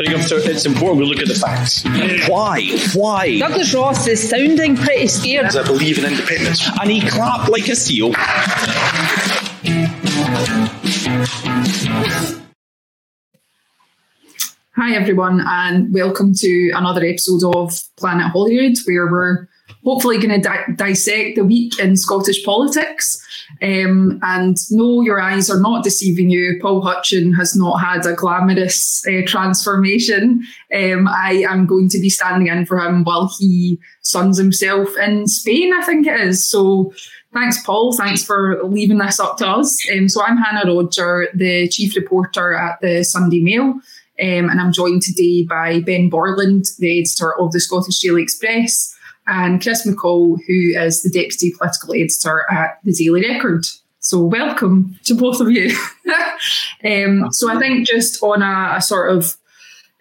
it's important we look at the facts. Why? Why? Douglas Ross is sounding pretty scared. I believe in independence. And he clapped like a seal. Hi, everyone, and welcome to another episode of Planet Holyrood, where we're hopefully going to di- dissect the week in Scottish politics. Um, and no, your eyes are not deceiving you. Paul Hutcheon has not had a glamorous uh, transformation. Um, I am going to be standing in for him while he suns himself in Spain, I think it is. So thanks, Paul. Thanks for leaving this up to us. Um, so I'm Hannah Rodger, the chief reporter at the Sunday Mail. Um, and I'm joined today by Ben Borland, the editor of the Scottish Daily Express, and Chris McCall, who is the deputy political editor at the Daily Record. So, welcome to both of you. um, so, I think just on a, a sort of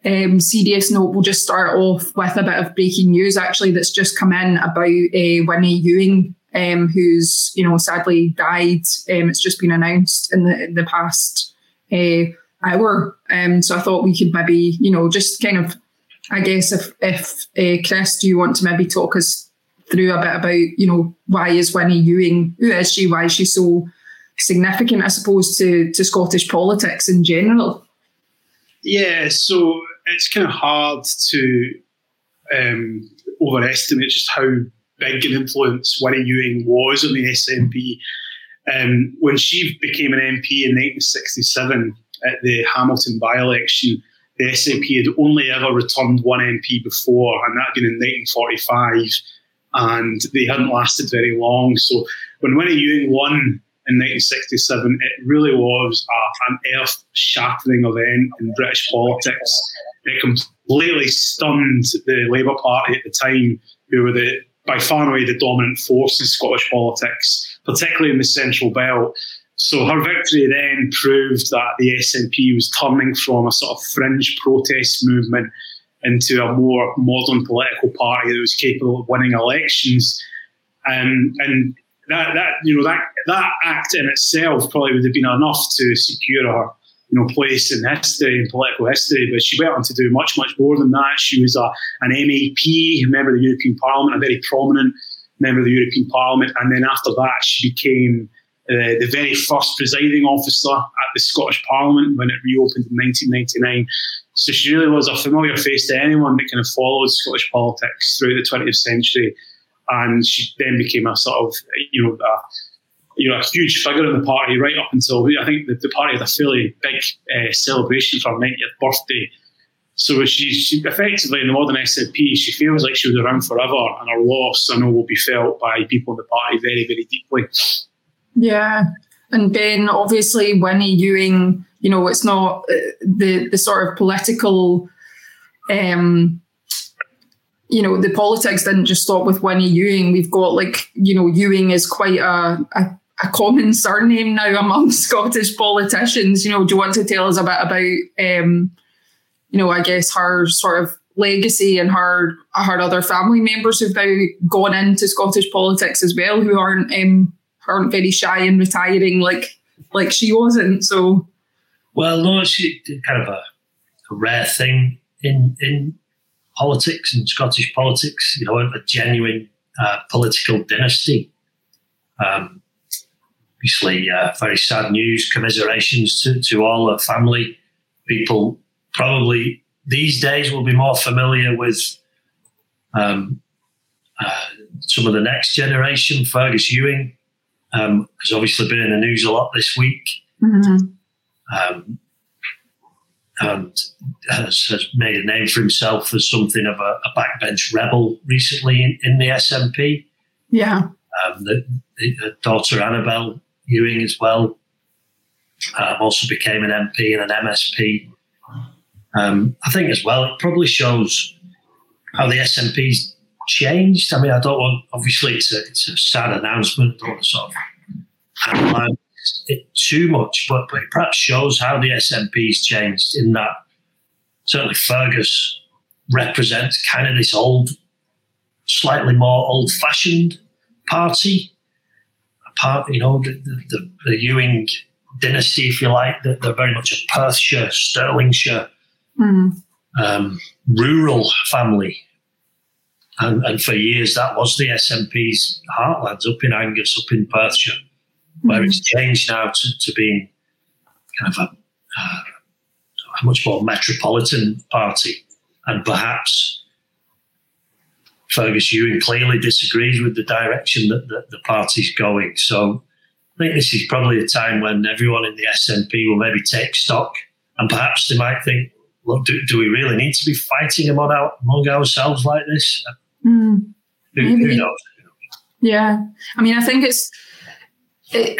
um, serious note, we'll just start off with a bit of breaking news actually that's just come in about uh, Winnie Ewing, um, who's you know sadly died. Um, it's just been announced in the in the past. Uh, hour. Um, so I thought we could maybe, you know, just kind of, I guess, if if uh, Chris, do you want to maybe talk us through a bit about, you know, why is Winnie Ewing, who is she, why is she so significant, I suppose, to to Scottish politics in general? Yeah, so it's kind of hard to um, overestimate just how big an influence Winnie Ewing was on the SNP. Um, when she became an MP in 1967, at the Hamilton by election, the SNP had only ever returned one MP before, and that had been in 1945, and they hadn't lasted very long. So when Winnie Ewing won in 1967, it really was a, an earth shattering event in British politics. It completely stunned the Labour Party at the time, who were the by far and away the dominant force in Scottish politics, particularly in the Central Belt. So her victory then proved that the SNP was turning from a sort of fringe protest movement into a more modern political party that was capable of winning elections. Um, and that, that you know that that act in itself probably would have been enough to secure her you know place in history in political history. But she went on to do much much more than that. She was a, an MEP, member of the European Parliament, a very prominent member of the European Parliament, and then after that she became uh, the very first presiding officer at the Scottish Parliament when it reopened in 1999. So she really was a familiar face to anyone that kind of followed Scottish politics through the 20th century. And she then became a sort of, you know, a, you know, a huge figure in the party right up until I think the, the party had a fairly big uh, celebration for her 90th birthday. So she, she effectively in the modern SNP, she feels like she was around forever, and her loss, I know, will be felt by people in the party very, very deeply. Yeah. And Ben, obviously, Winnie Ewing, you know, it's not uh, the, the sort of political, um, you know, the politics didn't just stop with Winnie Ewing. We've got like, you know, Ewing is quite a, a, a common surname now among Scottish politicians. You know, do you want to tell us a bit about, um, you know, I guess her sort of legacy and her her other family members who've now gone into Scottish politics as well, who aren't um, aren't very shy and retiring like like she wasn't. So, well, no, she kind of a, a rare thing in in politics and Scottish politics. You know, a, genuine uh, political dynasty. Um, obviously, uh, very sad news. Commiserations to, to all her family. People probably these days will be more familiar with um, uh, some of the next generation. Fergus Ewing, um, has obviously been in the news a lot this week. Mm-hmm. Um, and has, has, made a name for himself as something of a, a backbench rebel recently in, in the SNP. Yeah. Um, the, the, daughter Annabel Ewing as well um, also became an MP and an MSP. Um, I think as well, it probably shows how the SNP's changed? I mean, I don't want, obviously, it's a, it's a sad announcement. I don't want to sort of it too much, but, but it perhaps shows how the SNP's changed in that certainly Fergus represents kind of this old, slightly more old fashioned party. A part, you know, the, the, the Ewing dynasty, if you like, they're, they're very much a Perthshire, Stirlingshire. Mm. um, rural family. And, and, for years, that was the SNP's heartlands up in Angus, up in Perthshire, where mm-hmm. it's changed now to, to being kind of a, uh, a much more metropolitan party. And perhaps Fergus Ewing clearly disagrees with the direction that, that the party's going. So I think this is probably a time when everyone in the SNP will maybe take stock and perhaps they might think, look, do, do we really need to be fighting among, our, among ourselves like this? Mm, who, who, knows? Yeah. I mean, I think it's. It,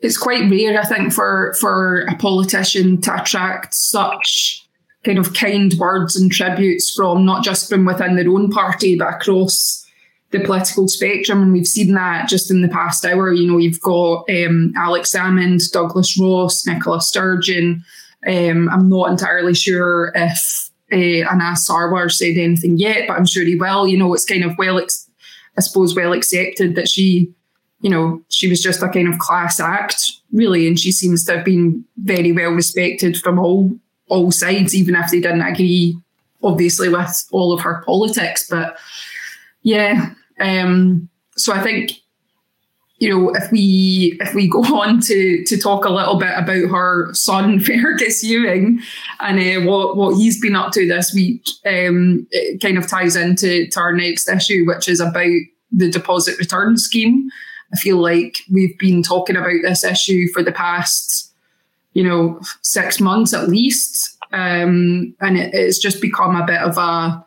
it's quite rare, I think, for for a politician to attract such kind of kind words and tributes from not just from within their own party, but across the political spectrum. And we've seen that just in the past hour. You know, you've got um, Alex Salmond, Douglas Ross, Nicola Sturgeon. Um, I'm not entirely sure if uh, Anas Sarwar said anything yet, but I'm sure he will. You know, it's kind of well, ex- I suppose, well accepted that she, you know, she was just a kind of class act, really, and she seems to have been very well respected from all all sides, even if they didn't agree, obviously, with all of her politics. But yeah, um, so I think you know if we if we go on to to talk a little bit about her son Fergus Ewing and uh, what what he's been up to this week, um, it kind of ties into to our next issue, which is about the deposit return scheme. I feel like we've been talking about this issue for the past you know, six months at least. Um, and it, it's just become a bit of a,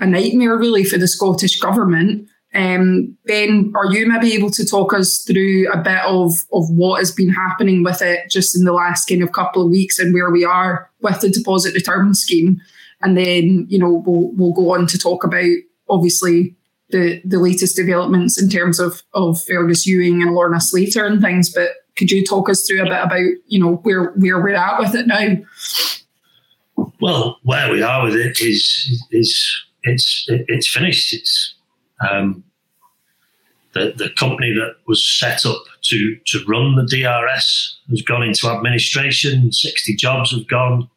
a nightmare, really, for the Scottish government. Um, ben, are you maybe able to talk us through a bit of, of what has been happening with it just in the last kind of couple of weeks and where we are with the deposit return scheme? And then, you know, we'll, we'll go on to talk about obviously the, the latest developments in terms of, of Fergus Ewing and Lorna Slater and things. But could you talk us through a bit about you know where where we're at with it now? Well, where we are with it is is it's it's finished. It's um, the the company that was set up to to run the DRS has gone into administration. Sixty jobs have gone.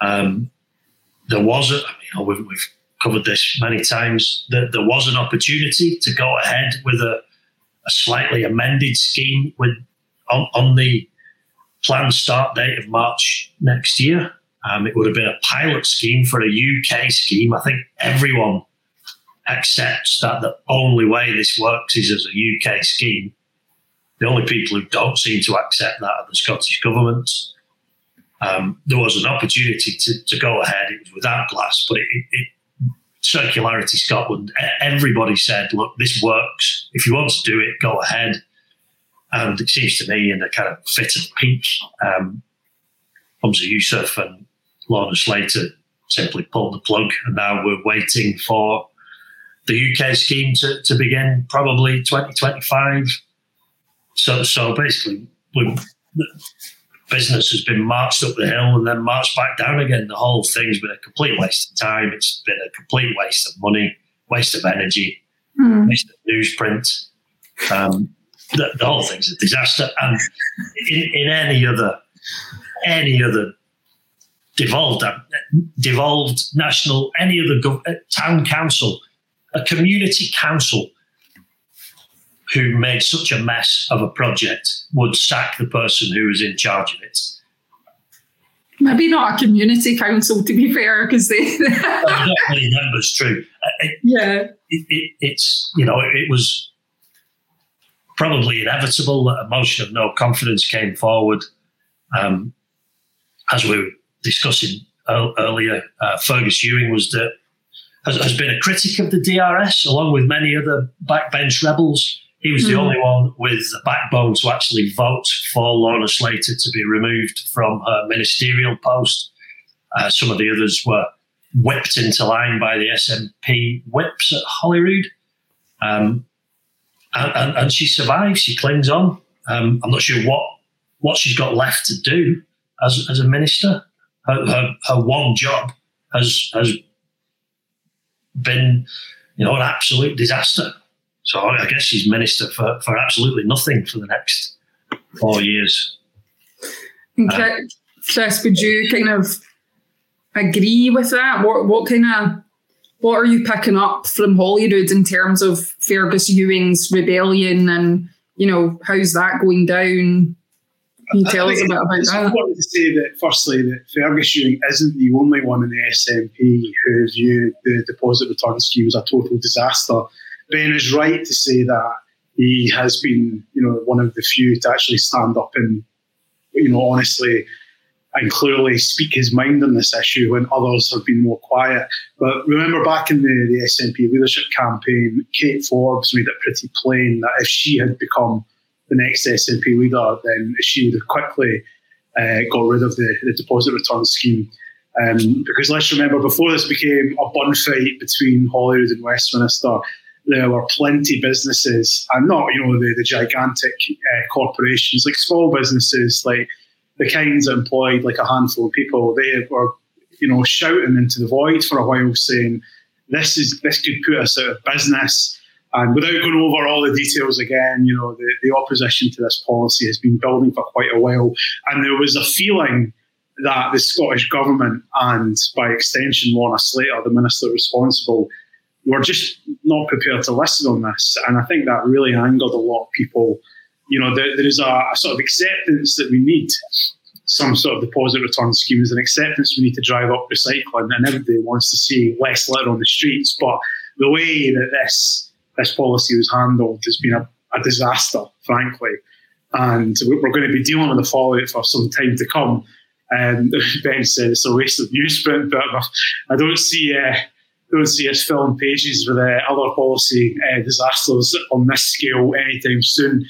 Um, there was you know, we've, we've covered this many times. That there was an opportunity to go ahead with a a slightly amended scheme with on, on the planned start date of March next year. Um, it would have been a pilot scheme for a UK scheme. I think everyone accepts that the only way this works is as a UK scheme. The only people who don't seem to accept that are the Scottish government. Um, there was an opportunity to, to go ahead. It was without glass, but it, it, Circularity Scotland, everybody said, look, this works. If you want to do it, go ahead. And it seems to me, in a kind of fit of pique, um, Humza Yousaf and Lorna Slater simply pulled the plug. And now we're waiting for the UK scheme to, to begin probably 2025. So, so basically, business has been marched up the hill and then marched back down again. The whole thing's been a complete waste of time. It's been a complete waste of money, waste of energy, mm. waste of newsprint. Um, the, the, whole thing's a disaster. And in, in any other any other devolved devolved national any other gov- uh, town council, a community council who made such a mess of a project would sack the person who was in charge of it. Maybe not a community council, to be fair, because they. not many members, true. It, yeah. It, it, it's, you know, it, was probably inevitable that a motion of no confidence came forward. Um, as we were discussing earlier, uh, Fergus Ewing was the, has, has been a critic of the DRS, along with many other backbench rebels he was mm. the hmm. only one with the backbone to actually vote for Lorna Slater to be removed from her ministerial post. Uh, some of the others were whipped into line by the SNP whips at Holyrood. Um, and, and, and, she survives, she clings on. Um, I'm not sure what, what she's got left to do as, as a minister. Her, her, her one job has, has been you know, an absolute disaster. So I guess he's minister for, for absolutely nothing for the next four years. Okay. Uh, Chris, could you kind of agree with that? What what kind of what are you picking up from Holyrood in terms of Fergus Ewing's rebellion and you know how's that going down? Can you tell us a bit about that? important to say that, firstly, that Fergus Ewing isn't the only one in the SNP who viewed the deposit return scheme as a total disaster. Ben is right to say that he has been, you know, one of the few to actually stand up and, you know, honestly and clearly speak his mind on this issue when others have been more quiet. But remember back in the, the SNP leadership campaign, Kate Forbes made it pretty plain that if she had become the next SNP leader, then she would have quickly uh, got rid of the, the deposit return scheme. Um, because let's remember, before this became a bun fight between Holyrood and Westminster, there were plenty businesses, and not you know the, the gigantic uh, corporations, like small businesses, like the kinds that employed like a handful of people. They were you know shouting into the void for a while, saying this is this could put us out of business. And without going over all the details again, you know, the, the opposition to this policy has been building for quite a while. And there was a feeling that the Scottish Government and, by extension, Lorna Slater, the minister responsible, were just not prepared to listen on this. And I think that really angered a lot of people. You know, there, there is a, a sort of acceptance that we need some sort of deposit return schemes, an acceptance we need to drive up recycling, and everybody wants to see less litter on the streets. But the way that this this policy was handled has been a, a disaster, frankly. And we're going to be dealing with the fallout for some time to come. And Ben said it's a waste of newsprint, but I don't see uh, don't see us filling pages with uh, other policy uh, disasters on this scale anytime soon.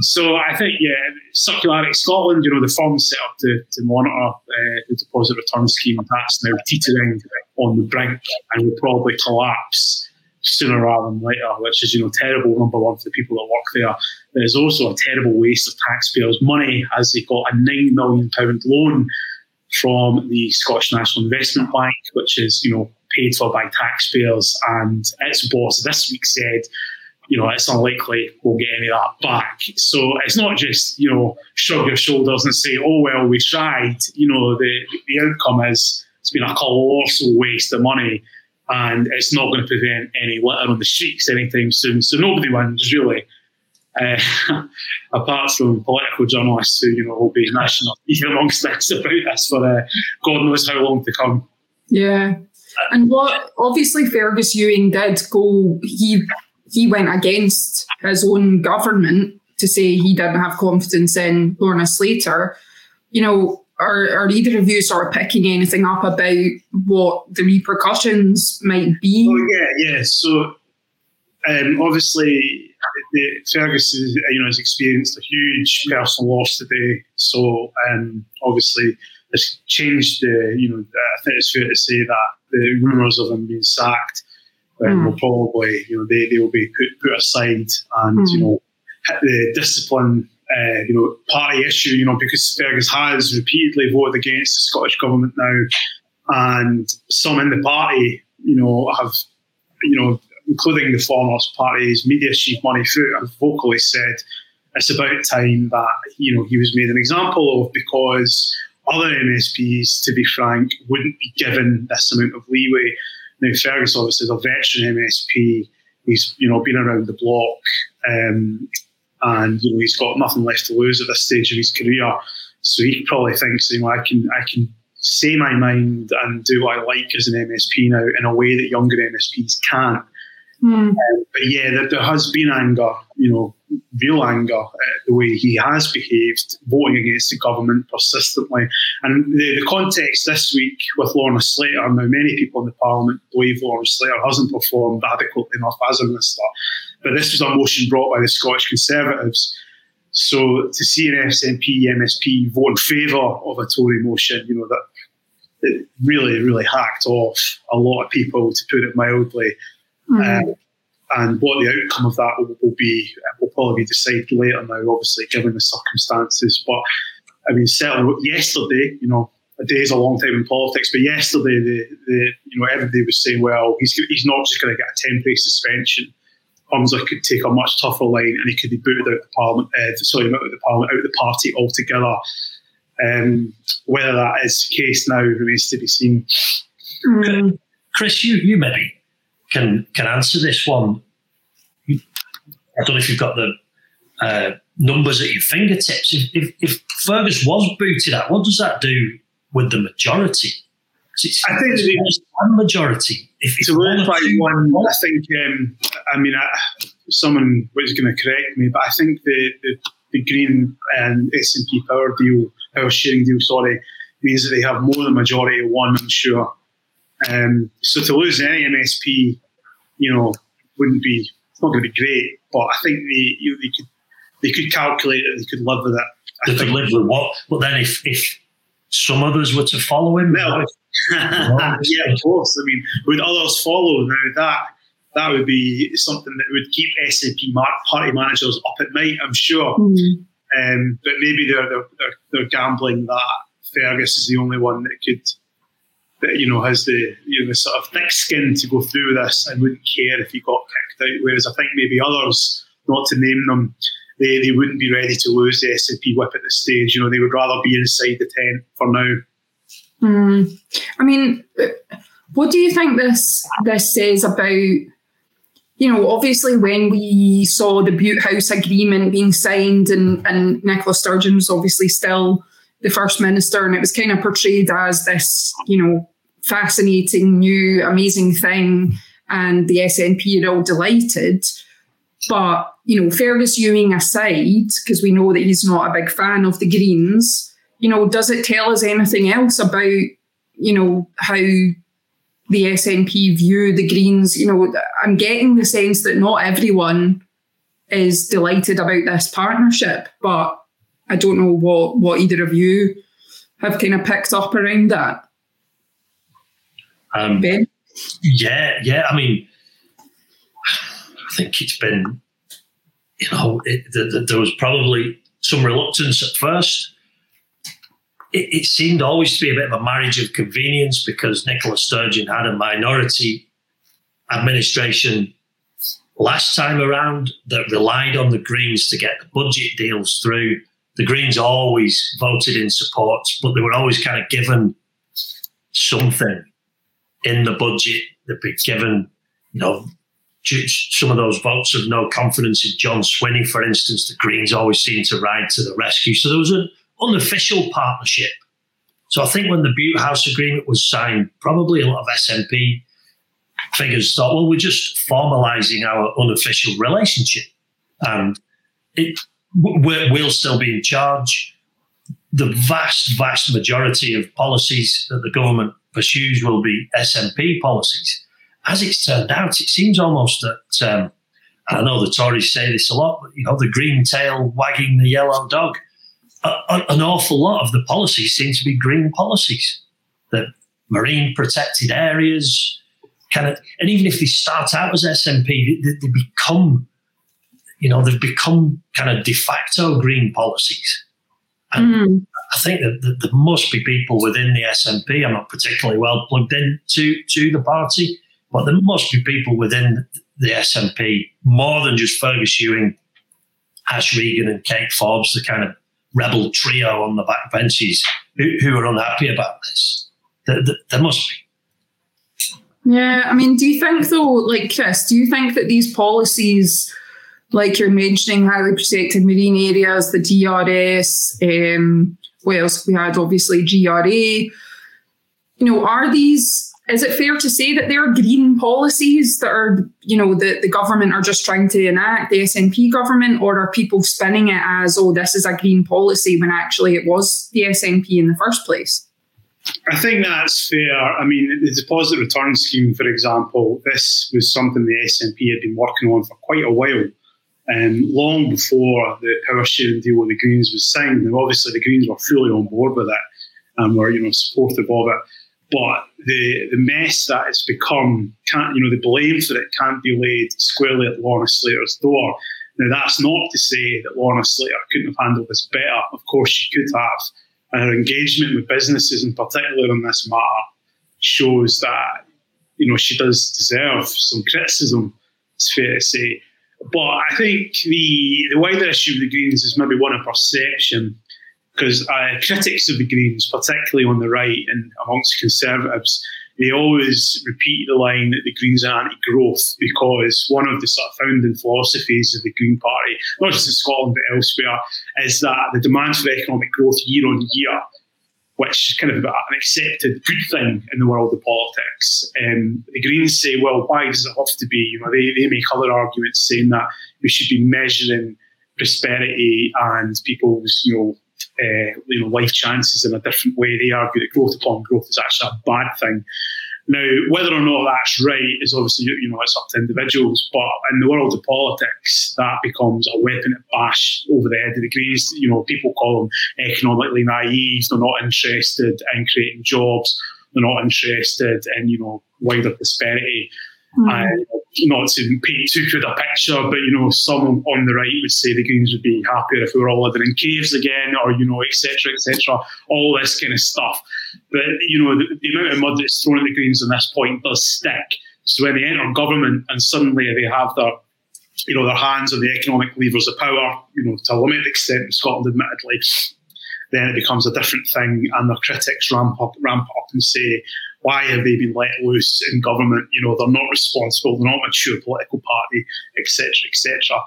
So I think, yeah, Circularity Scotland, you know, the firm set up to, to monitor uh, the deposit return scheme, that's now teetering on the brink and will probably collapse sooner rather than later, which is, you know, terrible, number one, for the people that work there. There's also a terrible waste of taxpayers' money as they got a £9 million loan from the Scottish National Investment Bank, which is, you know, paid for by taxpayers. And its boss this week said, you know, it's unlikely we'll get any of that back. So it's not just, you know, shrug your shoulders and say, oh, well, we tried. You know, the, the outcome is it's been a colossal waste of money and it's not going to prevent any litter on the streets anytime soon. So nobody wins really, uh, apart from political journalists who you know will be gnashing up even amongst us about this for uh, God knows how long to come. Yeah, and what obviously Fergus Ewing did go he he went against his own government to say he didn't have confidence in Lorna Slater. You know, are, are either of you sort of picking anything up about what the repercussions might be? Oh yeah, yeah. So um, obviously, the, Fergus you know has experienced a huge personal loss today. So um, obviously, it's changed the you know I think it's fair to say that the rumours of him being sacked um, mm. will probably you know they, they will be put put aside and mm. you know hit the discipline uh, you know, party issue, you know, because Fergus has repeatedly voted against the Scottish government now, and some in the party, you know, have, you know, including the former party's media chief, Murray Foote, have vocally said it's about time that, you know, he was made an example of because other MSPs, to be frank, wouldn't be given this amount of leeway. Now, Fergus obviously is a veteran MSP. He's, you know, been around the block. Um, and you know he's got nothing left to lose at this stage of his career. So he probably thinks, you know, I can I can say my mind and do what I like as an MSP now in a way that younger MSPs can't. Mm. Um, but yeah, there, there, has been anger, you know, real anger at the way he has behaved, voting against the government persistently. And the, the context this week with Lorna Slater, now many people in the Parliament believe Lorna Slater hasn't performed adequately enough as a minister. But this was a motion brought by the Scottish Conservatives. So to see an SNP, MSP vote in favour of a Tory motion, you know, that it really, really hacked off a lot of people, to put it mildly. Mm. And what the outcome of that will, will, be will probably be decided later now, obviously, given the circumstances. But I mean, certainly yesterday, you know, a day is a long time in politics, but yesterday, the, the you know, everybody was saying, well, he's, he's not just going to get a temporary suspension. Humza could take a much tougher line and he could be booted out of the parliament, uh, sorry, not out of the parliament, out of the party altogether. Um, whether that is the case now remains to be seen. Mm. Chris, you you maybe can can answer this one. I don't know if you've got the uh, numbers at your fingertips. If, if, if, Fergus was booted out, what does that do with the majority? I think it's one majority. If it's one by one, I think. Um, I mean, I, someone was going to correct me, but I think the the, the Green and SNP power deal, power sharing deal, sorry, means that they have more than majority of one. I'm sure. Um, so to lose any MSP, you know, wouldn't be it's not going to be great. But I think they you know, they could they could calculate it, they could live with it. I they could live with what? But then if if some others were to follow him, well, yeah, of course. I mean, would others follow now that? That would be something that would keep SNP party managers up at night, I'm sure. Mm. Um, but maybe they're, they're, they're, they're gambling that Fergus is the only one that could that you know has the you know the sort of thick skin to go through this and wouldn't care if he got kicked out. Whereas I think maybe others, not to name them, they, they wouldn't be ready to lose the SNP whip at this stage. You know, they would rather be inside the tent for now. Mm. I mean, what do you think this this says about? You know, obviously, when we saw the Bute House agreement being signed, and and Nicola Sturgeon was obviously still the first minister, and it was kind of portrayed as this, you know, fascinating, new, amazing thing, and the SNP are all delighted. But you know, Fergus Ewing aside, because we know that he's not a big fan of the Greens, you know, does it tell us anything else about, you know, how the SNP view the Greens? You know, I'm getting the sense that not everyone is delighted about this partnership, but I don't know what what either of you have kind of picked up around that. Um, ben, yeah, yeah. I mean, I think it's been, you know, it, the, the, there was probably some reluctance at first. It, it, seemed always to be a bit of a marriage of convenience because Nicola Sturgeon had a minority administration last time around that relied on the Greens to get the budget deals through the Greens always voted in support, but they were always kind of given something in the budget. They'd be given, you know, some of those votes of no confidence in John Swinney, for instance. The Greens always seemed to ride to the rescue. So there was an unofficial partnership. So I think when the Bute House Agreement was signed, probably a lot of SNP figures thought, well, we're just formalising our unofficial relationship. And it we'll still be in charge. The vast, vast majority of policies that the government pursues will be SNP policies. As it's turned out, it seems almost that, um, I know the Tories say this a lot, but you know, the green tail wagging the yellow dog. A, a, an awful lot of the policies seem to be green policies. The marine protected areas, kind of, and even if they start out as SNP, they, they become you know, they've become kind of de facto green policies. And mm. I think that, that, there must be people within the SNP. I'm not particularly well plugged into to the party, but there must be people within the SNP more than just Fergus Ewing, Ash Regan, and Kate Forbes, the kind of rebel trio on the back benches who, who are unhappy about this. There, there, there must be. Yeah, I mean, do you think though, like Chris, do you think that these policies like you're mentioning, highly protected marine areas, the DRS. Um, what else we had? Obviously, GRA. You know, are these? Is it fair to say that there are green policies that are, you know, that the government are just trying to enact, the SNP government, or are people spinning it as, oh, this is a green policy when actually it was the SNP in the first place? I think that's fair. I mean, the deposit return scheme, for example, this was something the SNP had been working on for quite a while um, long before the power sharing deal with the Greens was signed. And obviously, the Greens were fully on board with it and were, you know, supportive of it. But the the mess that it's become can't, you know, the blame for it can't be laid squarely at Lorna Slater's door. Now, that's not to say that Lorna Slater couldn't have handled this better. Of course, she could have. And her engagement with businesses, in particular on this matter, shows that, you know, she does deserve some criticism, it's fair to say. But I think the the wider issue of the Greens is maybe one of perception. Because uh, critics of the Greens, particularly on the right and amongst Conservatives, they always repeat the line that the Greens are anti-growth because one of the sort of founding philosophies of the Green Party, not just in Scotland but elsewhere, is that the demand for economic growth year on year, which is kind of an accepted good thing in the world of politics. Um, the Greens say, well, why does it have to be? You know, they, they make other arguments saying that we should be measuring prosperity and people's, you know, uh, you know, life chances in a different way. They argue that growth upon growth is actually a bad thing. Now, whether or not that's right is obviously, you know, it's up to individuals. But in the world of politics, that becomes a weapon to bash over the head of the Greens. You know, people call them economically naive. They're not interested in creating jobs. They're not interested in, you know, wider prosperity. Mm. Uh, not to paint too good a picture, but you know, some on the right would say the Greens would be happier if we were all living in caves again, or you know, etc., etc. All this kind of stuff. But you know, the, the, amount of mud that's thrown at the Greens on this point does stick. So when they enter government and suddenly they have their you know, their hands on the economic levers of power, you know, to a limited extent in Scotland, admittedly, then it becomes a different thing, and their critics ramp up, ramp up and say, why have they been let loose in government? You know, they're not responsible, they're not a mature political party, etc., etc.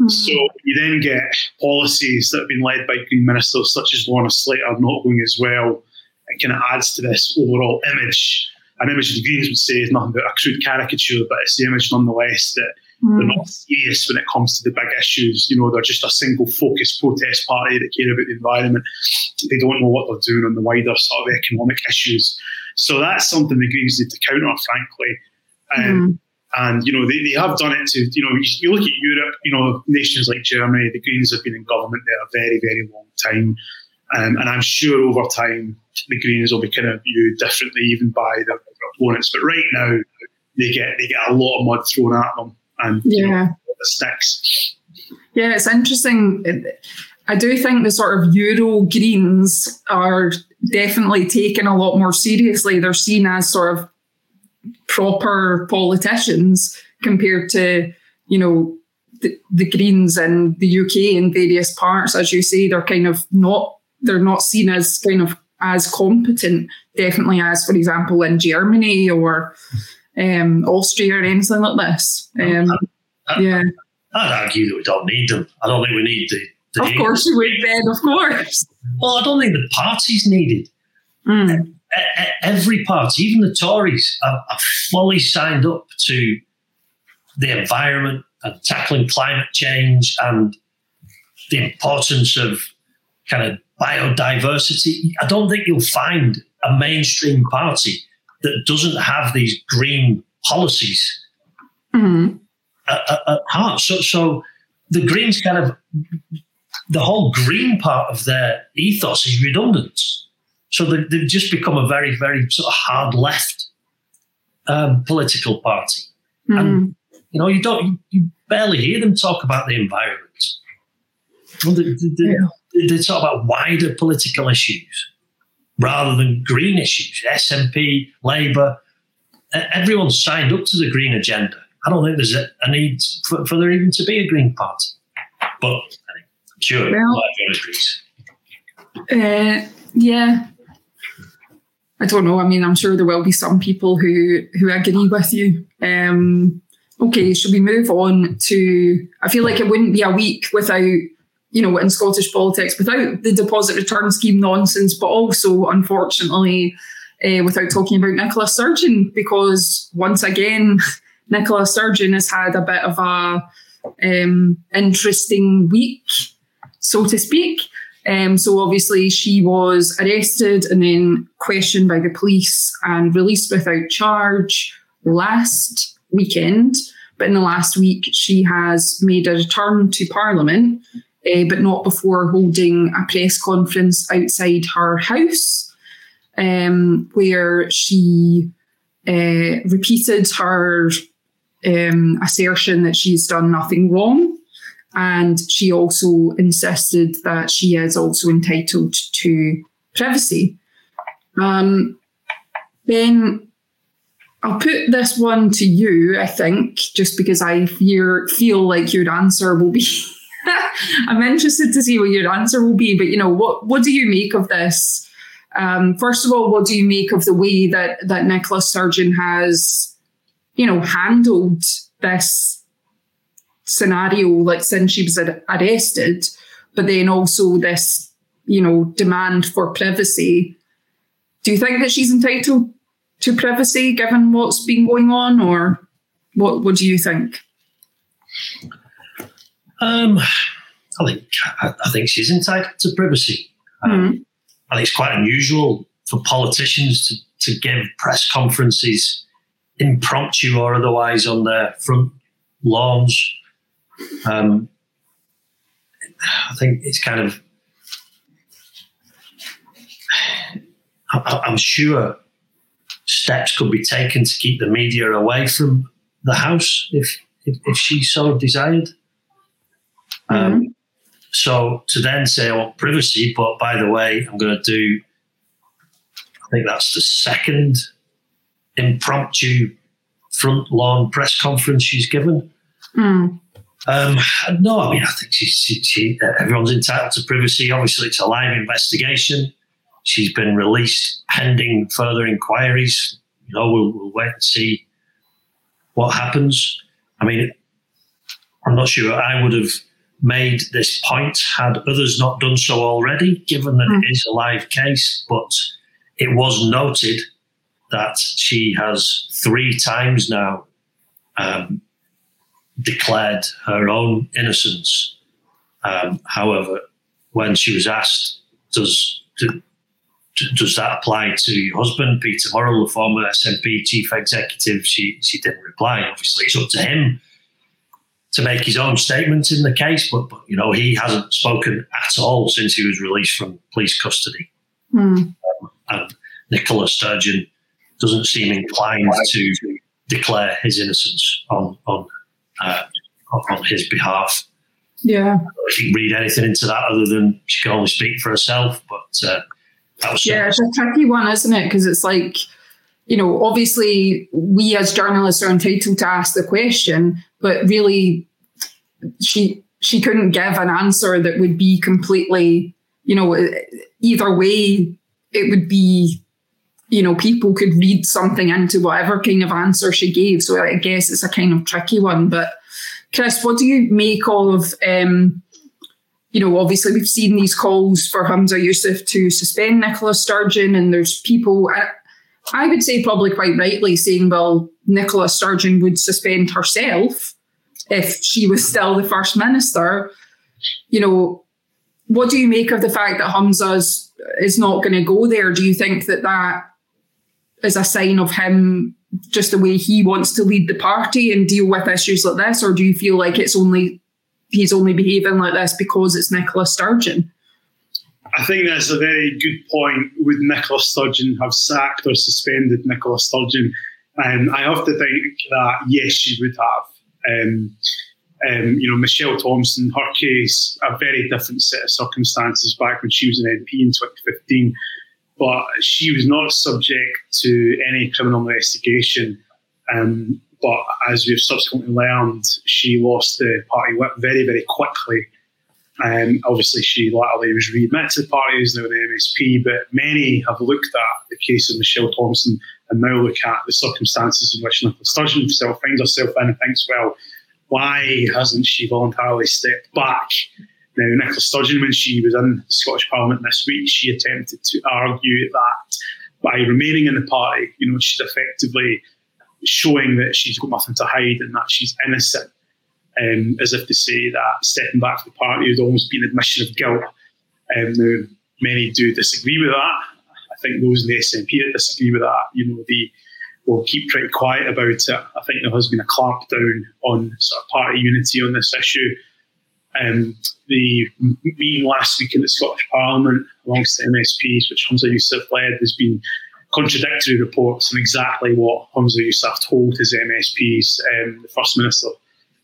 Mm. So you then get policies that have been led by Green ministers such as Lorna Slater not going as well. It kind of adds to this overall image. An image the Greens would say is nothing but a crude caricature, but it's the image nonetheless that mm. they're not serious when it comes to the big issues. You know, they're just a single focused protest party that care about the environment. They don't know what they're doing on the wider sort of economic issues. So that's something the Greens need to counter, frankly. Um, mm. And, you know, they, they have done it to, you know, you, you, look at Europe, you know, nations like Germany, the Greens have been in government there a very, very long time. Um, and I'm sure over time, the Greens will be kind of viewed differently, even by their, their opponents. But right now, they get they get a lot of mud thrown at them, and yeah, you know, it sticks. Yeah, it's interesting. I do think the sort of Euro Greens are definitely taken a lot more seriously. They're seen as sort of proper politicians compared to, you know, the, the Greens in the UK in various parts. As you say, they're kind of not they're not seen as kind of as competent, definitely as, for example, in Germany or um, Austria or anything like this. Um, I, yeah. I'd argue that we don't need them. I don't think we need the. Of course you would, Ben. Of course. Well, I don't think the party's needed. Mm. Every party, even the Tories, are, are fully signed up to the environment and tackling climate change and the importance of kind of biodiversity. I don't think you'll find a mainstream party that doesn't have these green policies mm-hmm. at, at, heart. So, so the Greens kind of the whole green part of their ethos is redundant. So they, have just become a very, very sort of hard left um, political party. Mm-hmm. And you know, you don't, you, barely hear them talk about the environment. Well, they, they, yeah. they, talk about wider political issues rather than green issues. SNP, Labour, everyone's signed up to the green agenda. I don't think there's a, a need for, for, there even to be a green party. But sure, well. Uh, yeah. I don't know. I mean, I'm sure there will be some people who who agree with you. Um, okay, should we move on to? I feel like it wouldn't be a week without you know, in Scottish politics without the deposit return scheme nonsense, but also, unfortunately, uh, without talking about Nicola Sturgeon, because once again, Nicola Sturgeon has had a bit of a um, interesting week, so to speak. Um, so obviously she was arrested and then questioned by the police and released without charge last weekend. But in the last week, she has made a return to Parliament uh, but not before holding a press conference outside her house, um, where she uh, repeated her um, assertion that she's done nothing wrong. And she also insisted that she is also entitled to privacy. Um, then I'll put this one to you, I think, just because I fear, feel like your answer will be I'm interested to see what your answer will be. But you know, what what do you make of this? Um, first of all, what do you make of the way that that Nicola Sturgeon has, you know, handled this scenario, like since she was arrested, but then also this, you know, demand for privacy. Do you think that she's entitled to privacy given what's been going on, or what? What do you think? Um, I think I, think she's entitled to privacy. Um, mm. I think it's quite unusual for politicians to, to give press conferences impromptu or otherwise on their front lawns. Um, I think it's kind of. I, I'm sure steps could be taken to keep the media away from the house if if, if she so desired. Um, mm-hmm. So to then say I want privacy, but by the way, I'm going to do. I think that's the second impromptu front lawn press conference she's given. Mm. Um, no, I mean, I think she, she, she, everyone's entitled to privacy. Obviously, it's a live investigation. She's been released pending further inquiries. You know, we'll, we'll wait and see what happens. I mean, I'm not sure I would have made this point had others not done so already, given that mm. it is a live case. But it was noted that she has three times now um, declared her own innocence. Um, however, when she was asked, does does that apply to your husband, Peter Murrell, the former SNP chief executive? She she didn't reply. Obviously, it's up to him to make his own statement in the case, but, but you know he hasn't spoken at all since he was released from police custody. Mm. Um, and Nicola Sturgeon doesn't seem inclined to declare his innocence on on uh, on his behalf. Yeah, if you read anything into that other than she can only speak for herself, but uh, that was yeah, it's a tricky one, isn't it? Because it's like you know, obviously we as journalists are entitled to ask the question, but really she she couldn't give an answer that would be completely, you know, either way it would be you know, people could read something into whatever kind of answer she gave. So I guess it's a kind of tricky one. But Chris, what do you make of um, you know, obviously we've seen these calls for Humza Yousaf to suspend Nicola Sturgeon, and there's people I would say probably quite rightly saying, well, Nicola Sturgeon would suspend herself if she was still the first minister. You know, what do you make of the fact that Humza is, is not going to go there? Do you think that that is a sign of him just the way he wants to lead the party and deal with issues like this, or do you feel like it's only he's only behaving like this because it's Nicola Sturgeon? I think that's a very good point. Would Nicola Sturgeon have sacked or suspended Nicola Sturgeon? And um, I have to think that yes, she would have. Um, um, you know, Michelle Thomson, her case, a very different set of circumstances back when she was an MP in 2015, but she was not subject to any criminal investigation. Um, but as we've subsequently learned, she lost the party whip very, very quickly um, obviously, she latterly was readmitted to the party as now an MSP, but many have looked at the case of Michelle Thomson and now look at the circumstances in which Nicola Sturgeon herself finds herself in and thinks, well, why hasn't she voluntarily stepped back? Now, Nicola Sturgeon, when she was in the Scottish Parliament this week, she attempted to argue that by remaining in the party, you know, she's effectively showing that she's got nothing to hide and that she's innocent um, as if to say that stepping back from the party would almost be an admission of guilt. Um, now, many do disagree with that. I think those in the SNP that disagree with that, you know, they will keep pretty quiet about it. I think there has been a clampdown on sort of party unity on this issue. Um, the meeting last week in the Scottish Parliament amongst the MSPs, which Humza Yousaf led, has been contradictory reports on exactly what Humza Yousaf told his MSPs. Um, the First Minister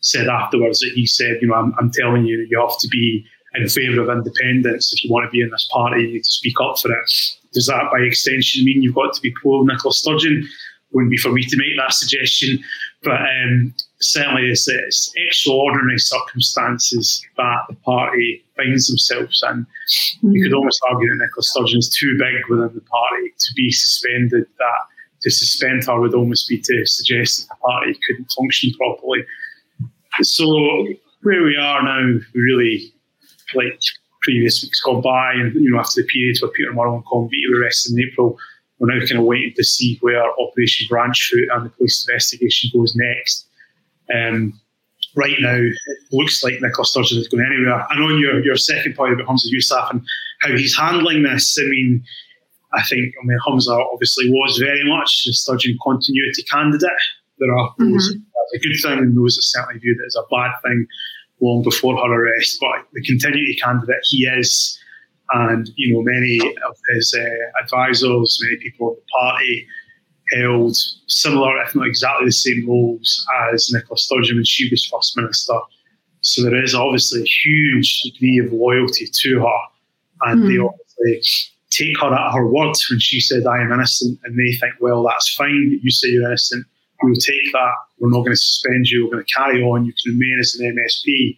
said afterwards that he said, you know, I'm, I'm telling you, you have to be in favour of independence if you want to be in this party. You need to speak up for it. Does that, by extension, mean you've got to be pro Nicola Sturgeon? Wouldn't be for me to make that suggestion, but um, certainly it's, it's extraordinary circumstances that the party finds themselves in. You could almost argue that Nicola Sturgeon is too big within the party to be suspended. That to suspend her would almost be to suggest that the party couldn't function properly. So where we are now, really like previous weeks gone by, and you know after the period where Peter Murrell and Colin Beattie were arrested in April, we're now kind of waiting to see where Operation Branch Branchform and the police investigation goes next. Um, right now, it looks like Nicola Sturgeon is going anywhere. And on your, your second point about Humza Yousaf and how he's handling this, I mean, I think, I mean, Humza obviously was very much a Sturgeon continuity candidate. There are those mm-hmm. that's a good thing and those that certainly viewed it as a bad thing long before her arrest. But the continuity candidate he is, and you know many of his uh, advisors, many people in the party held similar, if not exactly the same roles as Nicola Sturgeon when she was First Minister. So there is obviously a huge degree of loyalty to her, and mm. they hmm. obviously take her at her word when she said, I am innocent, and they think, well, that's fine that you say you're innocent. We'll take that. We're not going to suspend you. We're going to carry on. You can remain as an MSP.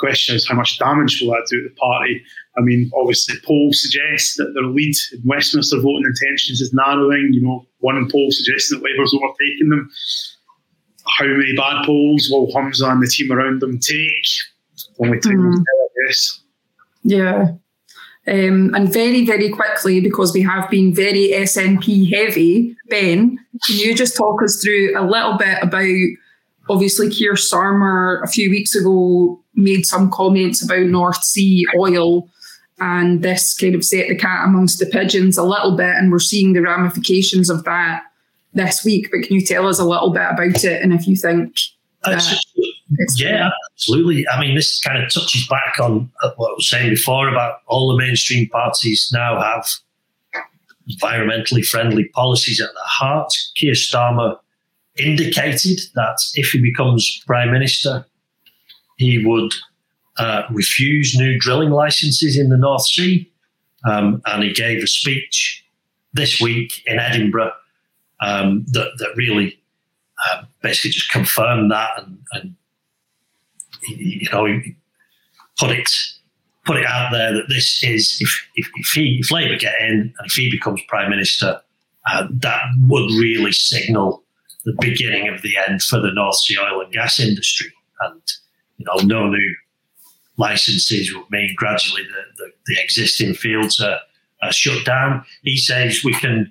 Question is, how much damage will that do to the party? I mean, obviously, polls suggest that their lead in Westminster voting intentions is narrowing. You know, one poll suggesting that Labour's overtaking them. How many bad polls will Humza and the team around them take? Only time mm. will tell, I guess. Yeah. Um, and very, very quickly, because we have been very SNP heavy, Ben, can you just talk us through a little bit about obviously Keir Starmer a few weeks ago made some comments about North Sea oil and this kind of set the cat amongst the pigeons a little bit and we're seeing the ramifications of that this week. But can you tell us a little bit about it and if you think uh, yeah absolutely. I mean this kind of touches back on what i was saying before about all the mainstream parties now have environmentally friendly policies at their heart. Keir Starmer indicated that if he becomes prime minister he would uh, refuse new drilling licenses in the North Sea. Um, and he gave a speech this week in Edinburgh um, that, that really uh, basically just confirmed that and, and you know put it put it out there that this is if if, if, he, if Labour get in and if he becomes prime minister, uh, that would really signal the beginning of the end for the North Sea oil and gas industry. And you know, no new licenses will mean gradually the, the, the existing fields are, are, shut down. He says we can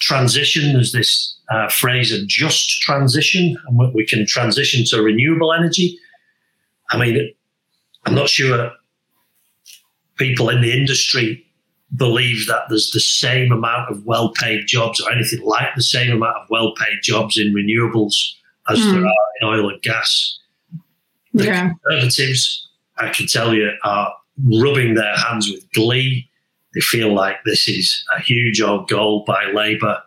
transition, there's this uh, phrase, a just transition, and we can transition to renewable energy. I mean, I'm not sure people in the industry believe that there's the same amount of well paid jobs or anything like the same amount of well paid jobs in renewables as mm. there are in oil and gas. The yeah. conservatives I can tell you, are rubbing their hands with glee. They feel like this is a huge old goal by Labour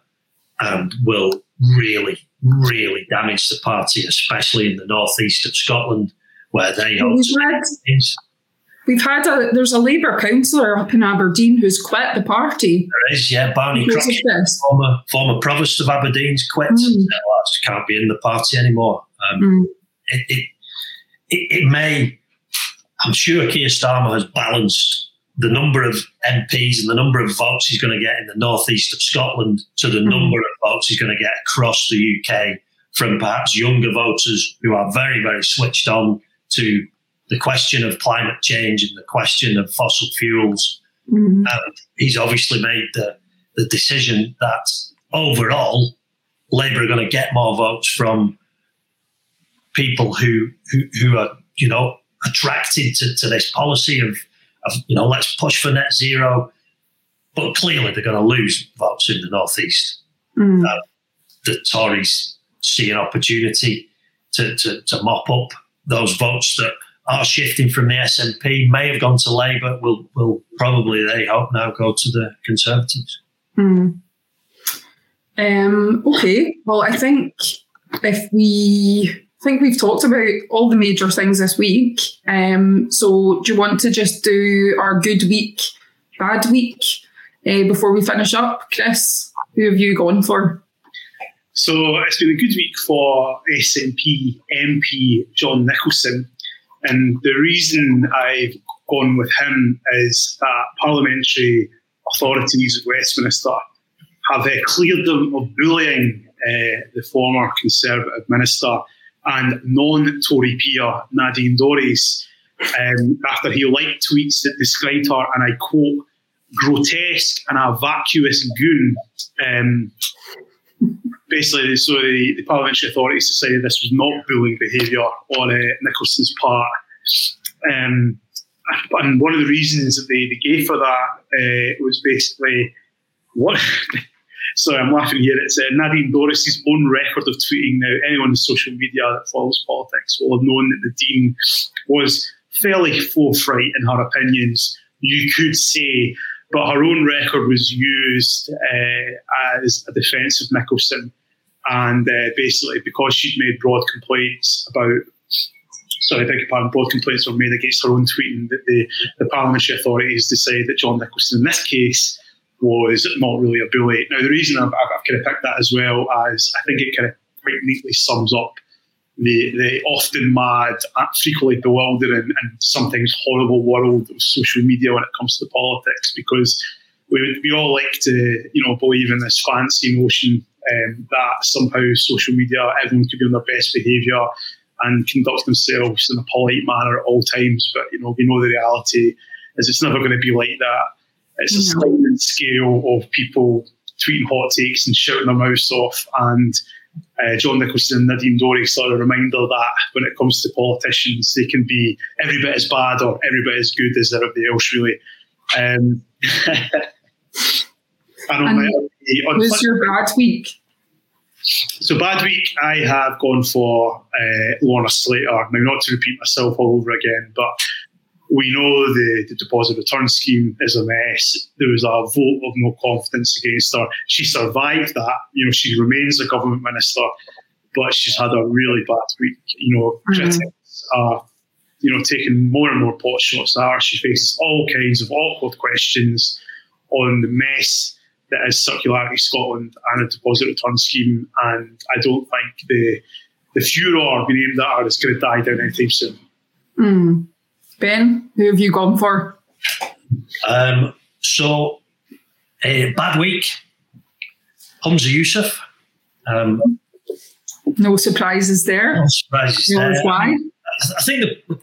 and will really, really damage the party, especially in the northeast of Scotland, where they hope We've had a there's a Labour councillor up in Aberdeen who's quit the party. There is, yeah, Barney Crockett, former former provost of Aberdeen's quit. Mm. Said, well, I just can't be in the party anymore. Um, mm. it, it, it, it may I'm sure Keir Starmer has balanced the number of MPs and the number of votes he's going to get in the northeast of Scotland to the mm-hmm. number of votes he's going to get across the UK from perhaps younger voters who are very, very switched on to the question of climate change and the question of fossil fuels. Mm-hmm. And he's obviously made the, the decision that overall, Labour are going to get more votes from people who, who, who are, you know, attracted to, to this policy of, of, you know, let's push for net zero. But clearly they're going to lose votes in the Northeast. Mm. Uh, the Tories see an opportunity to, to, to mop up those votes that are shifting from the SNP, may have gone to Labour, will, will probably, they hope, now go to the Conservatives. Mm. Um, okay, well, I think if we I think we've talked about all the major things this week. Um, so, do you want to just do our good week, bad week uh, before we finish up? Chris, who have you gone for? So it's been a good week for SNP MP John Nicolson. And the reason I've gone with him is that parliamentary authorities of Westminster have uh, cleared them of bullying uh, the former Conservative minister and non-Tory peer Nadine Dorries um, after he liked tweets that described her, and I quote, grotesque and a vacuous goon. Um, basically, so the, the, parliamentary authorities decided this was not bullying behaviour on uh, Nicolson's part. Um, and one of the reasons that they, they gave for that uh, was basically what. Sorry, I'm laughing here. It's uh, Nadine Dorries's own record of tweeting. Now, anyone on social media that follows politics will have known that Nadine was fairly forthright in her opinions. You could say but her own record was used uh, as a defence of Nicolson. And uh, basically, because she'd made broad complaints about, sorry, I beg your pardon, broad complaints were made against her own tweeting, that the, the parliamentary authorities decided that John Nicolson, in this case, was not really a bully. Now, the reason I've, I've kind of picked that as well as I think it kind of quite neatly sums up the, the often mad, frequently bewildering, and sometimes horrible world of social media when it comes to politics because we, we all like to, you know, believe in this fancy notion um, that somehow social media, everyone could be on their best behaviour and conduct themselves in a polite manner at all times. But, you know, we know the reality is it's never going to be like that. It's a sliding scale of people tweeting hot takes and shouting their mouths off and uh, John Nicolson and Nadine Dorries sort of reminder that when it comes to politicians, they can be every bit as bad or every bit as good as everybody else, really. Um, and was your bad week? So bad week, I have gone for uh, Lorna Slater. Now, not to repeat myself all over again, but we know the, the, deposit return scheme is a mess. There was a vote of no confidence against her. She survived that. You know, she remains a government minister, but she's had a really bad week. You know, mm-hmm. critics are, you know, taking more and more pot shots at her. She faces all kinds of awkward questions on the mess that is Circularity Scotland and a deposit return scheme. And I don't think the the furor being aimed at her is going to die down anytime soon. Mm. Ben, who have you gone for? Um, so, a bad week. Humza Yousaf. Um, no surprises there. No surprises there. Why? I think the, the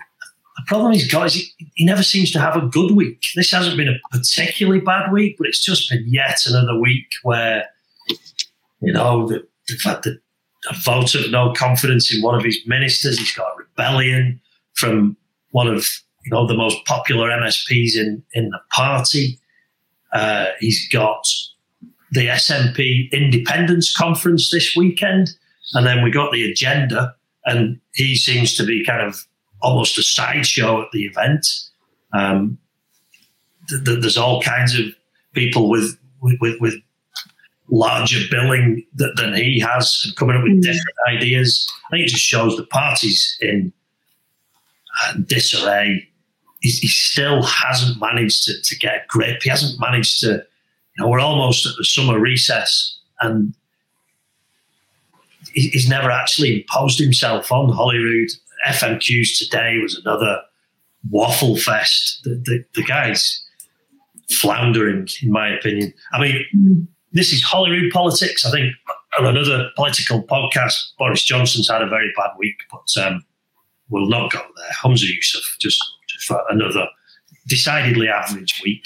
problem he's got is he, he, never seems to have a good week. This hasn't been a particularly bad week, but it's just been yet another week where, you know, the, they've had the, a vote of no confidence in one of his ministers. He's got a rebellion from one of you know, the most popular MSPs in, in the party. Uh, he's got the SNP Independence Conference this weekend, and then we got the agenda, and he seems to be kind of almost a sideshow at the event. Um, th- th- there's all kinds of people with with, with larger billing th- than he has and coming up with mm. different ideas. I think it just shows the party's in uh, disarray he, he still hasn't managed to, to get a grip. He hasn't managed to, you know, we're almost at the summer recess and he's never actually imposed himself on Holyrood. FMQs today was another waffle fest. The, the, the guy's floundering, in my opinion. I mean, this is Holyrood politics. I think on another political podcast, Boris Johnson's had a very bad week, but um, we'll not go there. Humza Yousaf just for another decidedly average week.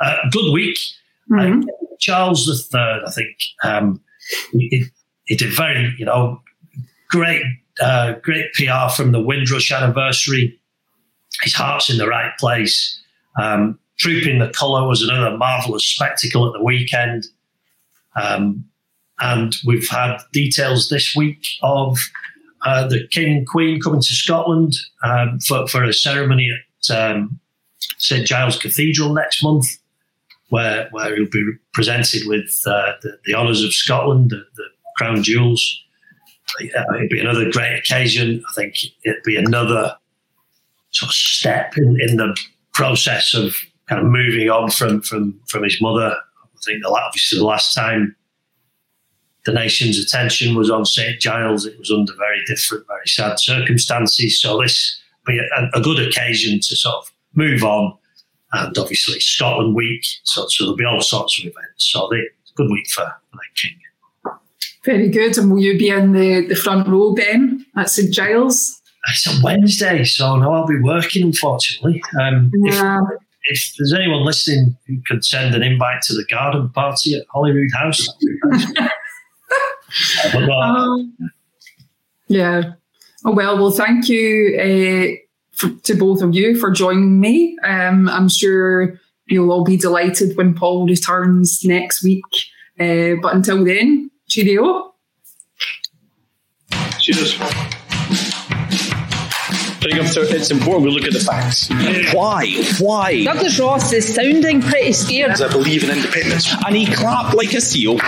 Uh, good week. Mm-hmm. Uh, Charles III, I think, um, he, he, did very, you know, great, uh, great PR from the Windrush anniversary. His heart's in the right place. Um, Trooping the Colour was another marvellous spectacle at the weekend. Um, and we've had details this week of uh, the King and Queen coming to Scotland um, for, for a ceremony um, St Giles Cathedral next month, where where he'll be presented with uh, the, the honours of Scotland, the, the crown jewels. Uh, it'd be another great occasion. I think it'd be another sort of step in, in the process of kind of moving on from from from his mother. I think the obviously the last time the nation's attention was on St Giles. It was under very different, very sad circumstances. So this be a, a good occasion to sort of move on. And obviously Scotland Week, so, so there'll be all sorts of events. So they, good week for, for King. Very good. And will you be in the, the front row, Ben, at St Giles? It's a Wednesday, so no, I'll be working, unfortunately. Um, Yeah. if, if there's anyone listening who could send an invite to the garden party at Holyrood House, nice. Uh, Um, yeah. Oh, well, well, thank you eh, uh, for, to both of you for joining me. Um, I'm sure you'll all be delighted when Paul returns next week. Uh, but until then, cheerio. Cheers. It's important we look at the facts. Why? Why? Douglas Ross is sounding pretty scared. I believe in independence. And he clapped like a seal.